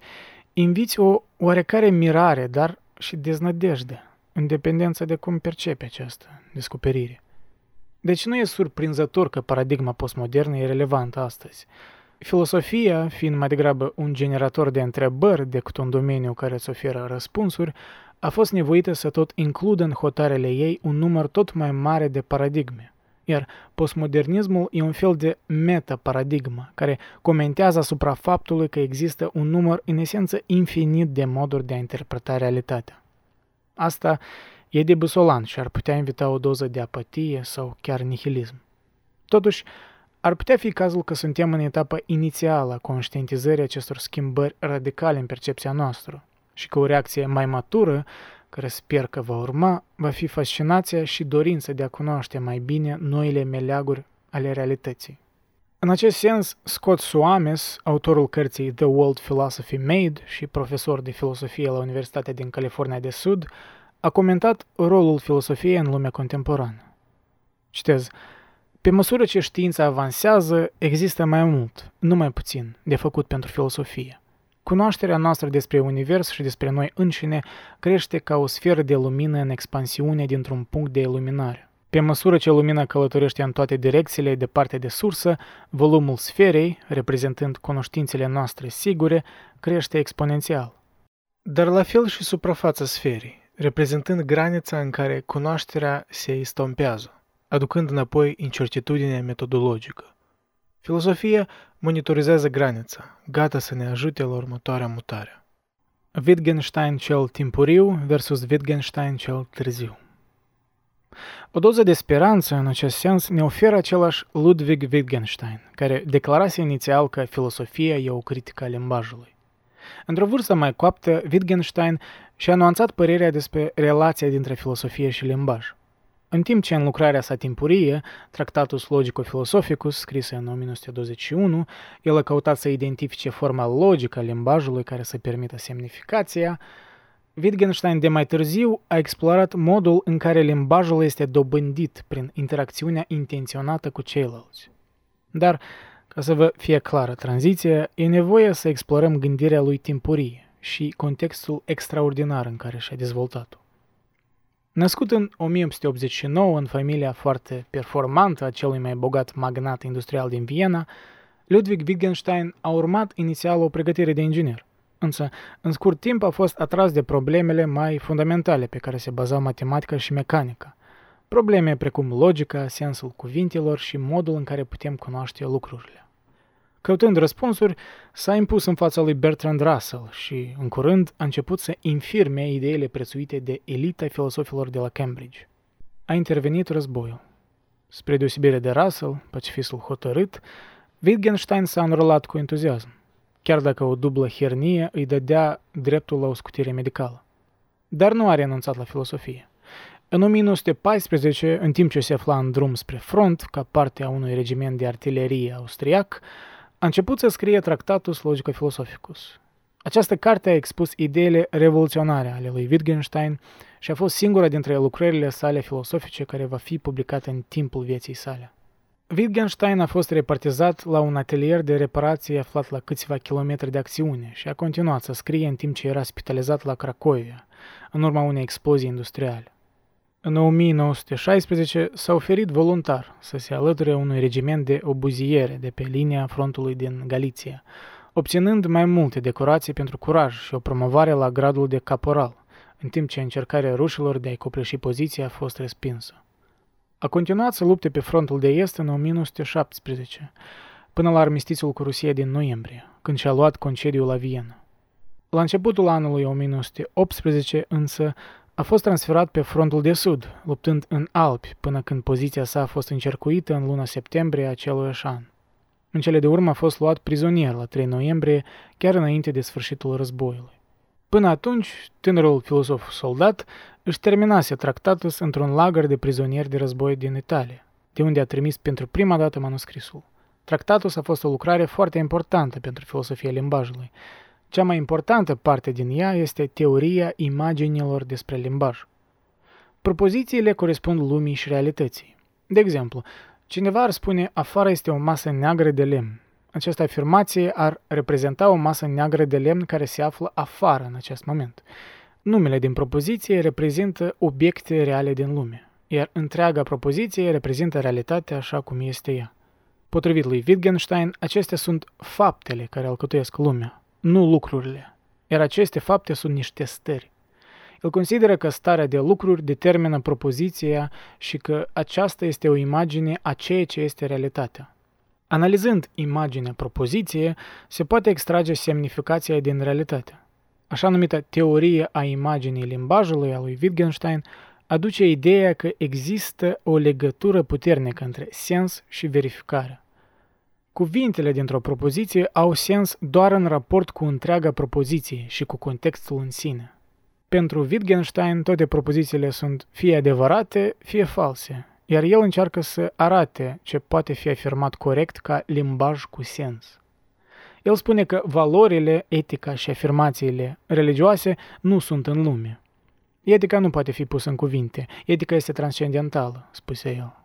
inviți o oarecare mirare, dar și deznădejde, în dependență de cum percepe această descoperire. Deci nu e surprinzător că paradigma postmodernă e relevantă astăzi. Filosofia, fiind mai degrabă un generator de întrebări decât un domeniu care îți oferă răspunsuri, a fost nevoită să tot includă în hotarele ei un număr tot mai mare de paradigme. Iar postmodernismul e un fel de meta-paradigmă care comentează asupra faptului că există un număr în esență infinit de moduri de a interpreta realitatea. Asta e debusolant și ar putea invita o doză de apatie sau chiar nihilism. Totuși, ar putea fi cazul că suntem în etapa inițială a conștientizării acestor schimbări radicale în percepția noastră și că o reacție mai matură, care sper că va urma, va fi fascinația și dorința de a cunoaște mai bine noile meleaguri ale realității. În acest sens, Scott Suames, autorul cărții The World Philosophy Made și profesor de filosofie la Universitatea din California de Sud, a comentat rolul filosofiei în lumea contemporană. Citez, pe măsură ce știința avansează, există mai mult, nu mai puțin, de făcut pentru filosofie. Cunoașterea noastră despre univers și despre noi înșine crește ca o sferă de lumină în expansiune dintr-un punct de iluminare. Pe măsură ce lumina călătorește în toate direcțiile departe de sursă, volumul sferei, reprezentând cunoștințele noastre sigure, crește exponențial. Dar la fel și suprafața sferei, reprezentând granița în care cunoașterea se istompează, aducând înapoi incertitudinea metodologică. Filosofia monitorizează granița, gata să ne ajute la următoarea mutare. Wittgenstein cel timpuriu versus Wittgenstein cel târziu. O doză de speranță în acest sens ne oferă același Ludwig Wittgenstein, care declarase inițial că filosofia e o critică a limbajului. Într-o vârstă mai coaptă, Wittgenstein și-a anunțat părerea despre relația dintre filosofie și limbaj. În timp ce în lucrarea sa timpurie, Tractatus Logico-Philosophicus, scrisă în 1921, el a căutat să identifice forma logică a limbajului care să permită semnificația, Wittgenstein de mai târziu a explorat modul în care limbajul este dobândit prin interacțiunea intenționată cu ceilalți. Dar, ca să vă fie clară tranziția, e nevoie să explorăm gândirea lui timpurie și contextul extraordinar în care și-a dezvoltat-o. Născut în 1889 în familia foarte performantă a celui mai bogat magnat industrial din Viena, Ludwig Wittgenstein a urmat inițial o pregătire de inginer. Însă, în scurt timp a fost atras de problemele mai fundamentale pe care se bazau matematica și mecanica. Probleme precum logica, sensul cuvintelor și modul în care putem cunoaște lucrurile. Căutând răspunsuri, s-a impus în fața lui Bertrand Russell și, în curând, a început să infirme ideile prețuite de elita filosofilor de la Cambridge. A intervenit războiul. Spre deosebire de Russell, pacifistul hotărât, Wittgenstein s-a înrolat cu entuziasm, chiar dacă o dublă hernie îi dădea dreptul la o scutire medicală. Dar nu a renunțat la filosofie. În 1914, în timp ce se afla în drum spre front, ca parte a unui regiment de artilerie austriac, a început să scrie Tractatus Logica Philosophicus. Această carte a expus ideile revoluționare ale lui Wittgenstein și a fost singura dintre lucrările sale filosofice care va fi publicată în timpul vieții sale. Wittgenstein a fost repartizat la un atelier de reparație aflat la câțiva kilometri de acțiune și a continuat să scrie în timp ce era spitalizat la Cracovia, în urma unei explozii industriale. În 1916 s-a oferit voluntar să se alăture unui regiment de obuziere de pe linia frontului din Galiția, obținând mai multe decorații pentru curaj și o promovare la gradul de caporal, în timp ce încercarea rușilor de a-i copleși poziția a fost respinsă. A continuat să lupte pe frontul de est în 1917, până la armistițiul cu Rusia din noiembrie, când și-a luat concediu la Viena. La începutul anului 1918, însă, a fost transferat pe frontul de sud, luptând în Alpi, până când poziția sa a fost încercuită în luna septembrie acelui an. În cele de urmă a fost luat prizonier la 3 noiembrie, chiar înainte de sfârșitul războiului. Până atunci, tânărul filosof soldat își terminase tractatus într-un lagăr de prizonieri de război din Italia, de unde a trimis pentru prima dată manuscrisul. Tractatus a fost o lucrare foarte importantă pentru filosofia limbajului. Cea mai importantă parte din ea este teoria imaginilor despre limbaj. Propozițiile corespund lumii și realității. De exemplu, cineva ar spune afară este o masă neagră de lemn. Această afirmație ar reprezenta o masă neagră de lemn care se află afară în acest moment. Numele din propoziție reprezintă obiecte reale din lume, iar întreaga propoziție reprezintă realitatea așa cum este ea. Potrivit lui Wittgenstein, acestea sunt faptele care alcătuiesc lumea, nu lucrurile, iar aceste fapte sunt niște stări. El consideră că starea de lucruri determină propoziția și că aceasta este o imagine a ceea ce este realitatea. Analizând imaginea propoziție, se poate extrage semnificația din realitate. Așa numită teorie a imaginii limbajului a lui Wittgenstein aduce ideea că există o legătură puternică între sens și verificare. Cuvintele dintr-o propoziție au sens doar în raport cu întreaga propoziție și cu contextul în sine. Pentru Wittgenstein, toate propozițiile sunt fie adevărate, fie false, iar el încearcă să arate ce poate fi afirmat corect ca limbaj cu sens. El spune că valorile, etica și afirmațiile religioase nu sunt în lume. Etica nu poate fi pusă în cuvinte, etica este transcendentală, spuse el.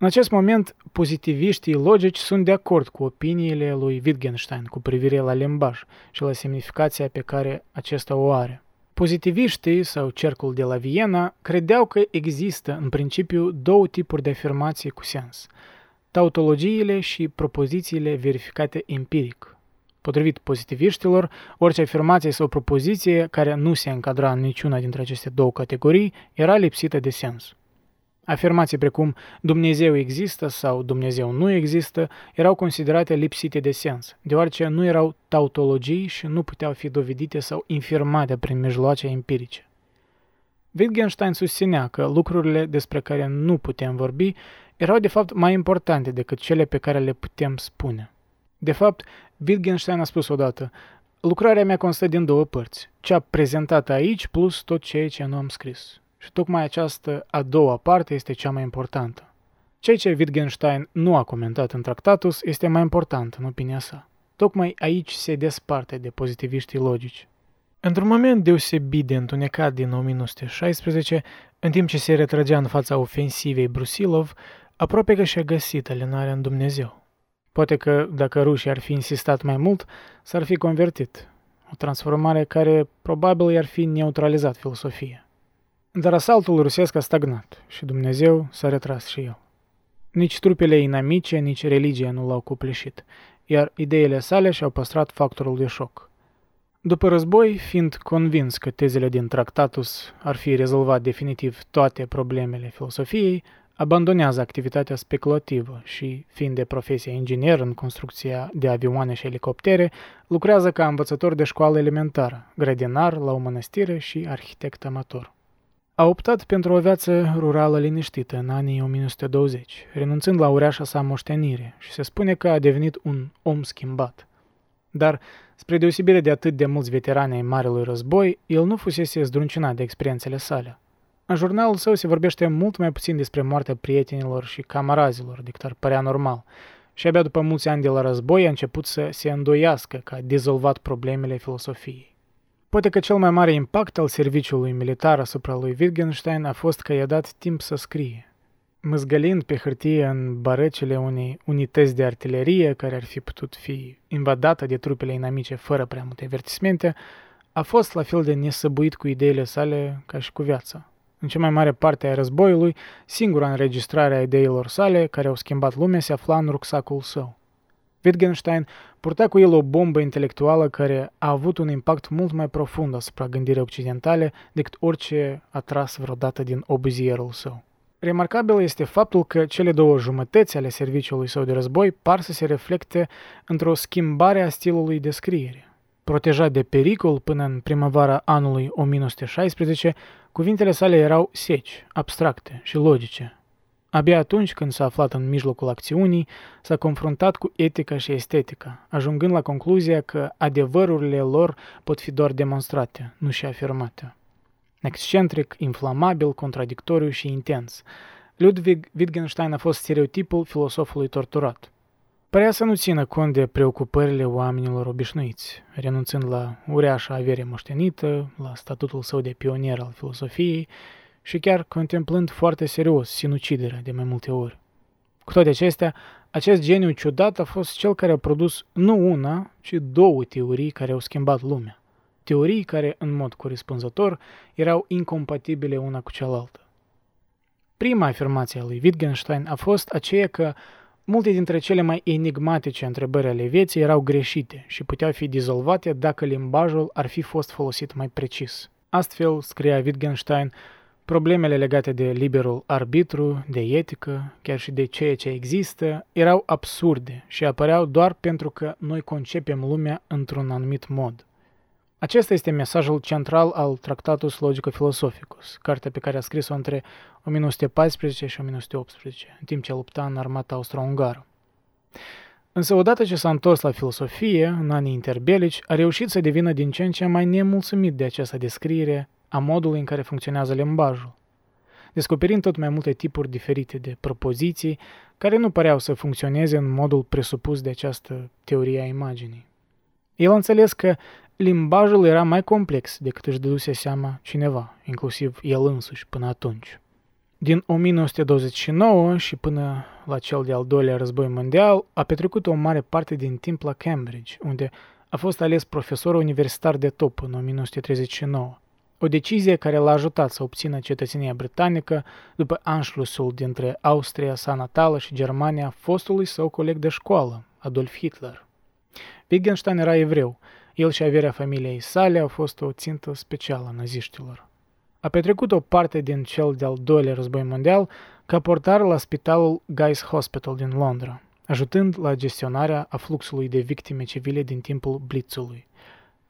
În acest moment, pozitiviștii logici sunt de acord cu opiniile lui Wittgenstein cu privire la limbaj și la semnificația pe care acesta o are. Pozitiviștii sau cercul de la Viena credeau că există în principiu două tipuri de afirmații cu sens, tautologiile și propozițiile verificate empiric. Potrivit pozitiviștilor, orice afirmație sau propoziție care nu se încadra în niciuna dintre aceste două categorii era lipsită de sens. Afirmații precum Dumnezeu există sau Dumnezeu nu există erau considerate lipsite de sens, deoarece nu erau tautologii și nu puteau fi dovedite sau infirmate prin mijloace empirice. Wittgenstein susținea că lucrurile despre care nu putem vorbi erau de fapt mai importante decât cele pe care le putem spune. De fapt, Wittgenstein a spus odată, lucrarea mea constă din două părți, cea prezentată aici plus tot ceea ce nu am scris. Și tocmai această a doua parte este cea mai importantă. Ceea ce Wittgenstein nu a comentat în tractatus este mai important în opinia sa. Tocmai aici se desparte de pozitiviștii logici. Într-un moment deosebit de întunecat din 1916, în timp ce se retrăgea în fața ofensivei Brusilov, aproape că și-a găsit alinarea în Dumnezeu. Poate că, dacă rușii ar fi insistat mai mult, s-ar fi convertit. O transformare care probabil i-ar fi neutralizat filosofia. Dar asaltul rusesc a stagnat și Dumnezeu s-a retras și el. Nici trupele inamice, nici religia nu l-au cupleșit, iar ideile sale și-au păstrat factorul de șoc. După război, fiind convins că tezele din Tractatus ar fi rezolvat definitiv toate problemele filosofiei, abandonează activitatea speculativă și, fiind de profesie inginer în construcția de avioane și elicoptere, lucrează ca învățător de școală elementară, grădinar la o mănăstire și arhitect amator. A optat pentru o viață rurală liniștită în anii 1920, renunțând la ureașa sa moștenire și se spune că a devenit un om schimbat. Dar, spre deosebire de atât de mulți veterani ai Marelui Război, el nu fusese zdruncinat de experiențele sale. În jurnalul său se vorbește mult mai puțin despre moartea prietenilor și camarazilor decât ar părea normal, și abia după mulți ani de la război a început să se îndoiască că a dezolvat problemele filosofiei. Poate că cel mai mare impact al serviciului militar asupra lui Wittgenstein a fost că i-a dat timp să scrie. Măzgălind pe hârtie în barecele unei unități de artilerie care ar fi putut fi invadată de trupele inamice fără prea multe avertismente, a fost la fel de nesăbuit cu ideile sale ca și cu viața. În cea mai mare parte a războiului, singura înregistrare a ideilor sale care au schimbat lumea se afla în rucsacul său. Wittgenstein purta cu el o bombă intelectuală care a avut un impact mult mai profund asupra gândirii occidentale decât orice a tras vreodată din obuzierul său. Remarcabil este faptul că cele două jumătăți ale serviciului său de război par să se reflecte într-o schimbare a stilului de scriere. Protejat de pericol până în primăvara anului 1916, cuvintele sale erau seci, abstracte și logice, Abia atunci când s-a aflat în mijlocul acțiunii, s-a confruntat cu etica și estetica, ajungând la concluzia că adevărurile lor pot fi doar demonstrate, nu și afirmate. Excentric, inflamabil, contradictoriu și intens. Ludwig Wittgenstein a fost stereotipul filosofului torturat. Părea să nu țină cont de preocupările oamenilor obișnuiți, renunțând la ureașa avere moștenită, la statutul său de pionier al filosofiei și chiar contemplând foarte serios sinuciderea de mai multe ori. Cu toate acestea, acest geniu ciudat a fost cel care a produs nu una, ci două teorii care au schimbat lumea. Teorii care, în mod corespunzător, erau incompatibile una cu cealaltă. Prima afirmație a lui Wittgenstein a fost aceea că multe dintre cele mai enigmatice întrebări ale vieții erau greșite și puteau fi dizolvate dacă limbajul ar fi fost folosit mai precis. Astfel, scria Wittgenstein, problemele legate de liberul arbitru, de etică, chiar și de ceea ce există, erau absurde și apăreau doar pentru că noi concepem lumea într-un anumit mod. Acesta este mesajul central al Tractatus Logico Philosophicus, cartea pe care a scris-o între 1914 și 1918, în timp ce lupta în armata austro-ungară. Însă odată ce s-a întors la filosofie, în anii interbelici, a reușit să devină din ce în ce mai nemulțumit de această descriere a modului în care funcționează limbajul, descoperind tot mai multe tipuri diferite de propoziții care nu păreau să funcționeze în modul presupus de această teorie a imaginii. El a înțeles că limbajul era mai complex decât își dăduse seama cineva, inclusiv el însuși până atunci. Din 1929 și până la cel de-al doilea război mondial, a petrecut o mare parte din timp la Cambridge, unde a fost ales profesor universitar de top în 1939. O decizie care l-a ajutat să obțină cetățenia britanică după anșlusul dintre Austria sa natală și Germania fostului său coleg de școală, Adolf Hitler. Wittgenstein era evreu el și averea familiei sale au fost o țintă specială a naziștilor. A petrecut o parte din cel de-al doilea război mondial ca portar la spitalul Guy's Hospital din Londra, ajutând la gestionarea a fluxului de victime civile din timpul Blitzului.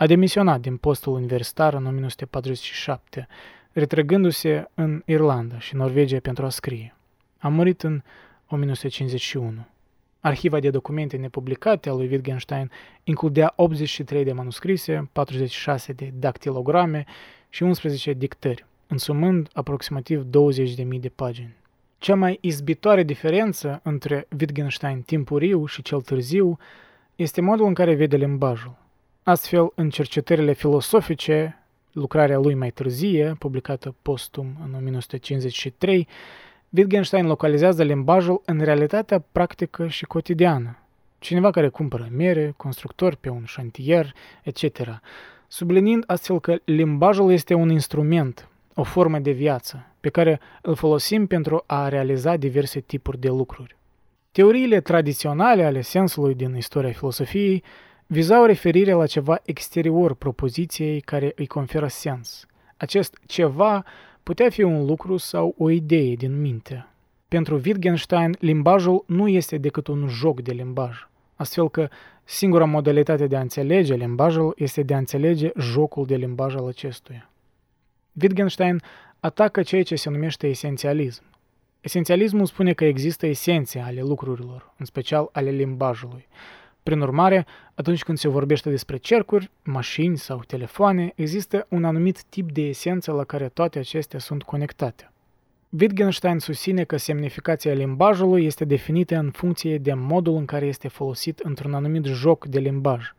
A demisionat din postul universitar în 1947, retrăgându-se în Irlanda și Norvegia pentru a scrie. A murit în 1951. Arhiva de documente nepublicate a lui Wittgenstein includea 83 de manuscrise, 46 de dactilograme și 11 dictări, însumând aproximativ 20.000 de pagini. Cea mai izbitoare diferență între Wittgenstein timpuriu și cel târziu este modul în care vede limbajul. Astfel, în cercetările filosofice, lucrarea lui mai târzie, publicată postum în 1953, Wittgenstein localizează limbajul în realitatea practică și cotidiană. Cineva care cumpără mere, constructor pe un șantier, etc., subliniind astfel că limbajul este un instrument, o formă de viață, pe care îl folosim pentru a realiza diverse tipuri de lucruri. Teoriile tradiționale ale sensului din istoria filosofiei vizau referire la ceva exterior propoziției care îi conferă sens. Acest ceva putea fi un lucru sau o idee din minte. Pentru Wittgenstein, limbajul nu este decât un joc de limbaj, astfel că singura modalitate de a înțelege limbajul este de a înțelege jocul de limbaj al acestuia. Wittgenstein atacă ceea ce se numește esențialism. Esențialismul spune că există esențe ale lucrurilor, în special ale limbajului, prin urmare, atunci când se vorbește despre cercuri, mașini sau telefoane, există un anumit tip de esență la care toate acestea sunt conectate. Wittgenstein susține că semnificația limbajului este definită în funcție de modul în care este folosit într-un anumit joc de limbaj.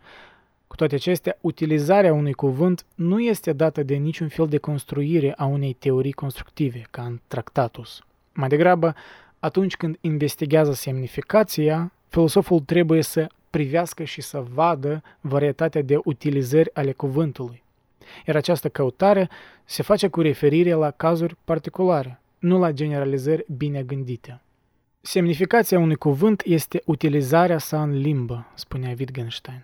Cu toate acestea, utilizarea unui cuvânt nu este dată de niciun fel de construire a unei teorii constructive, ca în tractatus. Mai degrabă, atunci când investigează semnificația, filosoful trebuie să privească și să vadă varietatea de utilizări ale cuvântului. Iar această căutare se face cu referire la cazuri particulare, nu la generalizări bine gândite. Semnificația unui cuvânt este utilizarea sa în limbă, spunea Wittgenstein.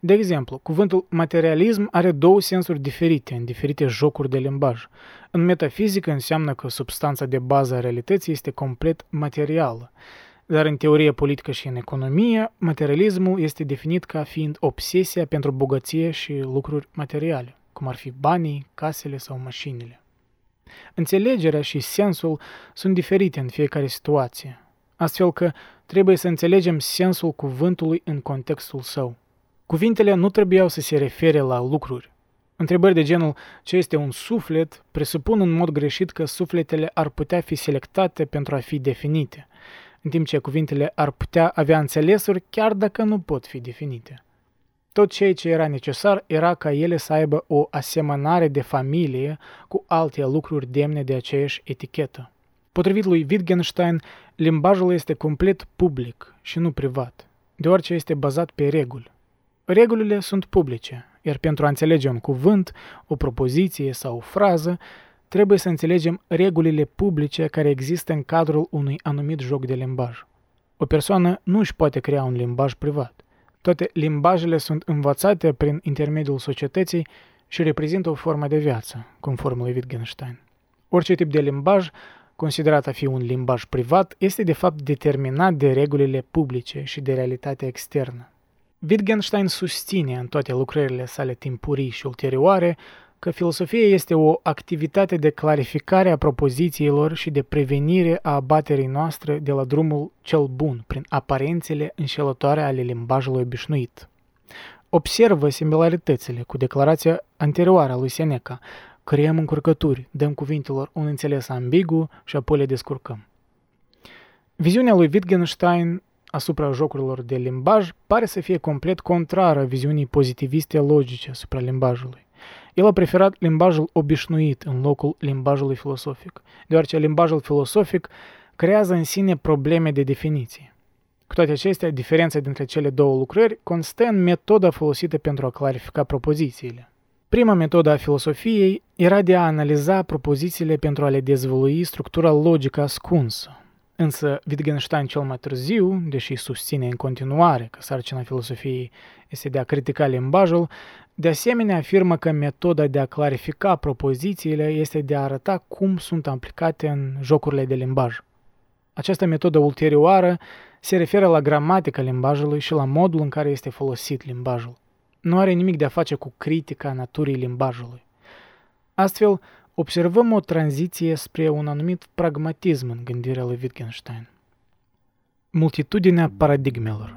De exemplu, cuvântul materialism are două sensuri diferite în diferite jocuri de limbaj. În metafizică înseamnă că substanța de bază a realității este complet materială, dar în teoria politică și în economie, materialismul este definit ca fiind obsesia pentru bogăție și lucruri materiale, cum ar fi banii, casele sau mașinile. Înțelegerea și sensul sunt diferite în fiecare situație, astfel că trebuie să înțelegem sensul cuvântului în contextul său. Cuvintele nu trebuiau să se refere la lucruri, Întrebări de genul ce este un suflet presupun în mod greșit că sufletele ar putea fi selectate pentru a fi definite, în timp ce cuvintele ar putea avea înțelesuri chiar dacă nu pot fi definite. Tot ceea ce era necesar era ca ele să aibă o asemănare de familie cu alte lucruri demne de aceeași etichetă. Potrivit lui Wittgenstein, limbajul este complet public și nu privat, deoarece este bazat pe reguli. Regulile sunt publice, iar pentru a înțelege un cuvânt, o propoziție sau o frază, trebuie să înțelegem regulile publice care există în cadrul unui anumit joc de limbaj. O persoană nu își poate crea un limbaj privat. Toate limbajele sunt învățate prin intermediul societății și reprezintă o formă de viață, conform lui Wittgenstein. Orice tip de limbaj, considerat a fi un limbaj privat, este de fapt determinat de regulile publice și de realitatea externă. Wittgenstein susține în toate lucrările sale timpurii și ulterioare că filosofia este o activitate de clarificare a propozițiilor și de prevenire a abaterii noastre de la drumul cel bun prin aparențele înșelătoare ale limbajului obișnuit. Observă similaritățile cu declarația anterioară a lui Seneca, creăm încurcături, dăm cuvintelor un înțeles ambigu și apoi le descurcăm. Viziunea lui Wittgenstein asupra jocurilor de limbaj pare să fie complet contrară viziunii pozitiviste logice asupra limbajului. El a preferat limbajul obișnuit în locul limbajului filosofic, deoarece limbajul filosofic creează în sine probleme de definiție. Cu toate acestea, diferența dintre cele două lucrări constă în metoda folosită pentru a clarifica propozițiile. Prima metodă a filosofiei era de a analiza propozițiile pentru a le dezvălui structura logică ascunsă, Însă Wittgenstein cel mai târziu, deși susține în continuare că sarcina filosofiei este de a critica limbajul, de asemenea afirmă că metoda de a clarifica propozițiile este de a arăta cum sunt aplicate în jocurile de limbaj. Această metodă ulterioară se referă la gramatica limbajului și la modul în care este folosit limbajul. Nu are nimic de a face cu critica naturii limbajului. Astfel, observăm o tranziție spre un anumit pragmatism în gândirea lui Wittgenstein. Multitudinea paradigmelor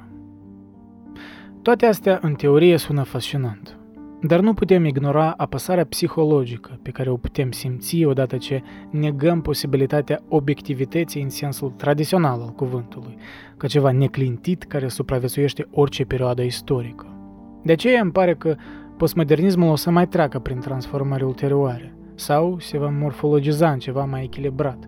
Toate astea, în teorie, sună fascinant. Dar nu putem ignora apăsarea psihologică pe care o putem simți odată ce negăm posibilitatea obiectivității în sensul tradițional al cuvântului, ca ceva neclintit care supraviețuiește orice perioadă istorică. De aceea îmi pare că postmodernismul o să mai treacă prin transformări ulterioare – sau se va morfologiza în ceva mai echilibrat.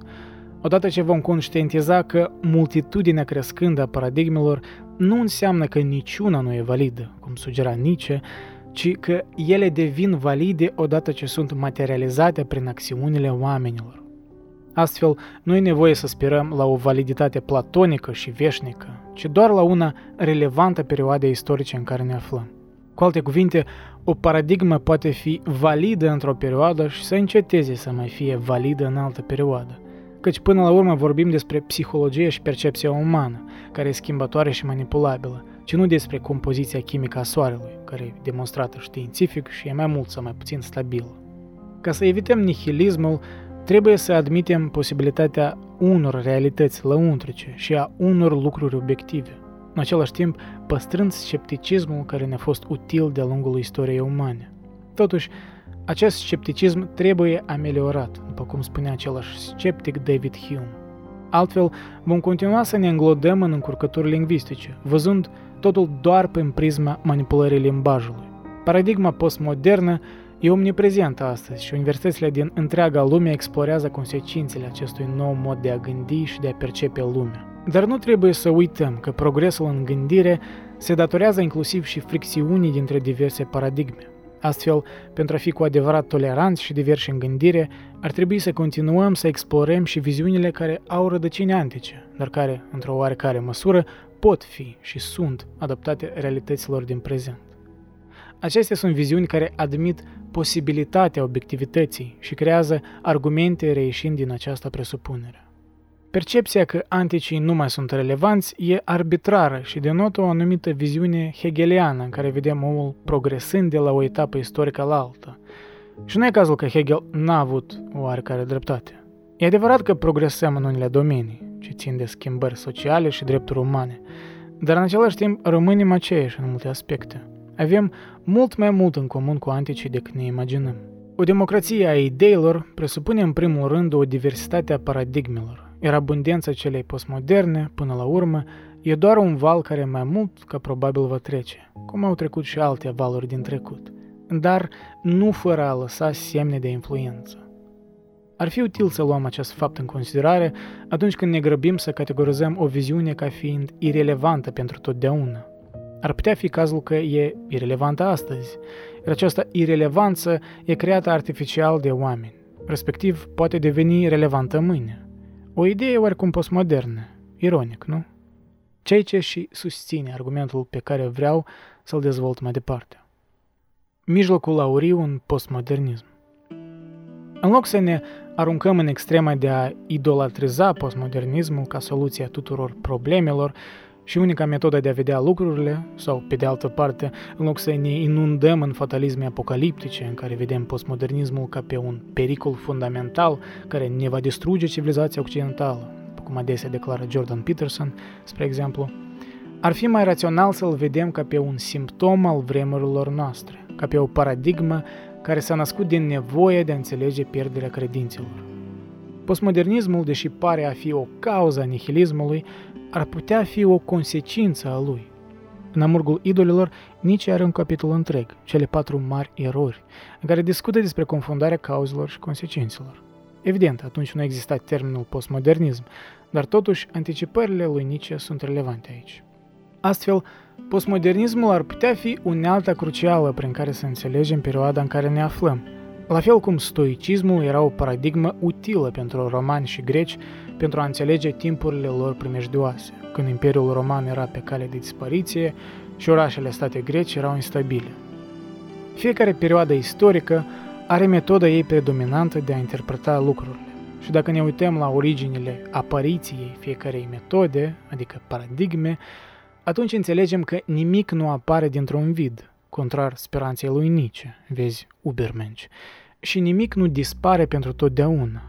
Odată ce vom conștientiza că multitudinea crescândă a paradigmelor nu înseamnă că niciuna nu e validă, cum sugera Nietzsche, ci că ele devin valide odată ce sunt materializate prin acțiunile oamenilor. Astfel, nu e nevoie să sperăm la o validitate platonică și veșnică, ci doar la una relevantă perioadei istorice în care ne aflăm. Cu alte cuvinte, o paradigmă poate fi validă într-o perioadă și să înceteze să mai fie validă în altă perioadă. Căci până la urmă vorbim despre psihologie și percepția umană, care e schimbătoare și manipulabilă, ci nu despre compoziția chimică a Soarelui, care e demonstrată științific și e mai mult sau mai puțin stabilă. Ca să evităm nihilismul, trebuie să admitem posibilitatea unor realități lăuntrice și a unor lucruri obiective în același timp păstrând scepticismul care ne-a fost util de-a lungul istoriei umane. Totuși, acest scepticism trebuie ameliorat, după cum spunea același sceptic David Hume. Altfel, vom continua să ne înglodăm în încurcături lingvistice, văzând totul doar prin prisma manipulării limbajului. Paradigma postmodernă e omniprezentă astăzi și universitățile din întreaga lume explorează consecințele acestui nou mod de a gândi și de a percepe lumea. Dar nu trebuie să uităm că progresul în gândire se datorează inclusiv și fricțiunii dintre diverse paradigme. Astfel, pentru a fi cu adevărat toleranți și diversi în gândire, ar trebui să continuăm să explorăm și viziunile care au rădăcini antice, dar care, într-o oarecare măsură, pot fi și sunt adaptate realităților din prezent. Acestea sunt viziuni care admit posibilitatea obiectivității și creează argumente reieșind din această presupunere. Percepția că anticii nu mai sunt relevanți e arbitrară și denotă o anumită viziune hegeliană în care vedem omul progresând de la o etapă istorică la alta. Și nu e cazul că Hegel n-a avut o oarecare dreptate. E adevărat că progresăm în unele domenii, ce țin de schimbări sociale și drepturi umane, dar în același timp rămânem aceiași în multe aspecte. Avem mult mai mult în comun cu anticii decât ne imaginăm. O democrație a ideilor presupune în primul rând o diversitate a paradigmelor, iar abundența celei postmoderne, până la urmă, e doar un val care mai mult ca probabil va trece, cum au trecut și alte valuri din trecut, dar nu fără a lăsa semne de influență. Ar fi util să luăm acest fapt în considerare atunci când ne grăbim să categorizăm o viziune ca fiind irelevantă pentru totdeauna. Ar putea fi cazul că e irelevantă astăzi, iar această irelevanță e creată artificial de oameni, respectiv poate deveni relevantă mâine. O idee oarecum postmodernă, ironic, nu? Ceea ce și susține argumentul pe care vreau să-l dezvolt mai departe. Mijlocul auriu în postmodernism. În loc să ne aruncăm în extrema de a idolatriza postmodernismul ca soluția tuturor problemelor și unica metodă de a vedea lucrurile, sau, pe de altă parte, în loc să ne inundăm în fatalisme apocaliptice în care vedem postmodernismul ca pe un pericol fundamental care ne va distruge civilizația occidentală, cum adesea declară Jordan Peterson, spre exemplu, ar fi mai rațional să-l vedem ca pe un simptom al vremurilor noastre, ca pe o paradigmă care s-a născut din nevoie de a înțelege pierderea credințelor. Postmodernismul, deși pare a fi o cauză a nihilismului, ar putea fi o consecință a lui. În Amurgul idolilor, nici are un capitol întreg, cele patru mari erori, în care discută despre confundarea cauzelor și consecințelor. Evident, atunci nu exista termenul postmodernism, dar totuși anticipările lui Nietzsche sunt relevante aici. Astfel, postmodernismul ar putea fi unealta crucială prin care să înțelegem perioada în care ne aflăm, la fel cum stoicismul era o paradigmă utilă pentru romani și greci pentru a înțelege timpurile lor primejdioase, când Imperiul Roman era pe cale de dispariție și orașele state greci erau instabile. Fiecare perioadă istorică are metoda ei predominantă de a interpreta lucrurile. Și dacă ne uităm la originile apariției fiecarei metode, adică paradigme, atunci înțelegem că nimic nu apare dintr-un vid, contrar speranței lui Nietzsche, vezi Ubermensch, și nimic nu dispare pentru totdeauna.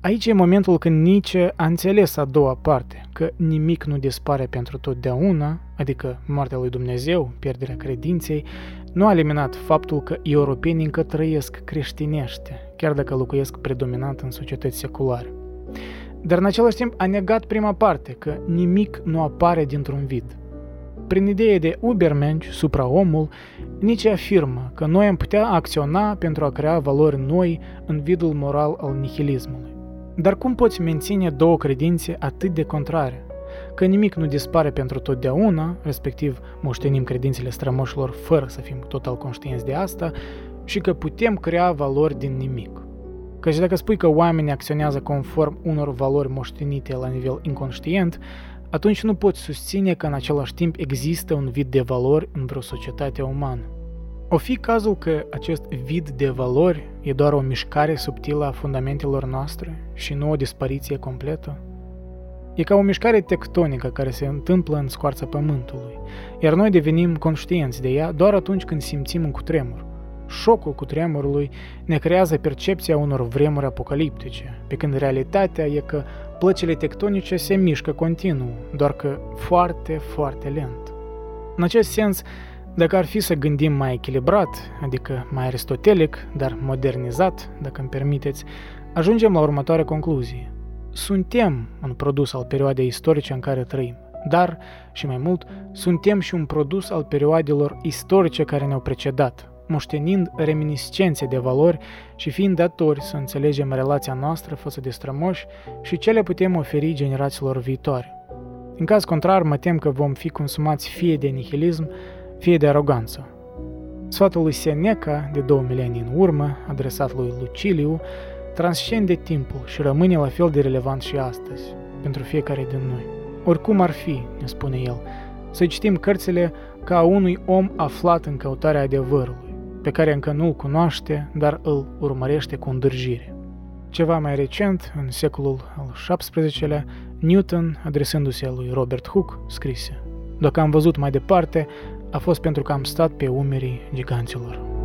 Aici e momentul când Nietzsche a înțeles a doua parte, că nimic nu dispare pentru totdeauna, adică moartea lui Dumnezeu, pierderea credinței, nu a eliminat faptul că europenii încă trăiesc creștinește, chiar dacă locuiesc predominant în societăți seculare. Dar în același timp a negat prima parte, că nimic nu apare dintr-un vid. Prin ideea de Ubermensch, supraomul, nici afirmă că noi am putea acționa pentru a crea valori noi în vidul moral al nihilismului. Dar cum poți menține două credințe atât de contrare? Că nimic nu dispare pentru totdeauna, respectiv moștenim credințele strămoșilor fără să fim total conștienți de asta, și că putem crea valori din nimic. Căci dacă spui că oamenii acționează conform unor valori moștenite la nivel inconștient, atunci nu poți susține că în același timp există un vid de valori în vreo societate umană. O fi cazul că acest vid de valori e doar o mișcare subtilă a fundamentelor noastre și nu o dispariție completă? E ca o mișcare tectonică care se întâmplă în scoarța pământului, iar noi devenim conștienți de ea doar atunci când simțim un cutremur. Șocul cutremurului ne creează percepția unor vremuri apocaliptice, pe când realitatea e că plăcile tectonice se mișcă continuu, doar că foarte, foarte lent. În acest sens, dacă ar fi să gândim mai echilibrat, adică mai aristotelic, dar modernizat, dacă îmi permiteți, ajungem la următoarea concluzie. Suntem un produs al perioadei istorice în care trăim, dar, și mai mult, suntem și un produs al perioadelor istorice care ne-au precedat, moștenind reminiscențe de valori și fiind datori să înțelegem relația noastră față de strămoși și ce le putem oferi generațiilor viitoare. În caz contrar, mă tem că vom fi consumați fie de nihilism, fie de aroganță. Sfatul lui Seneca, de două milenii în urmă, adresat lui Luciliu, transcende timpul și rămâne la fel de relevant și astăzi, pentru fiecare din noi. Oricum ar fi, ne spune el, să citim cărțile ca a unui om aflat în căutarea adevărului pe care încă nu-l cunoaște, dar îl urmărește cu îndârjire. Ceva mai recent, în secolul al XVII-lea, Newton, adresându-se lui Robert Hooke, scrise Dacă am văzut mai departe, a fost pentru că am stat pe umerii giganților.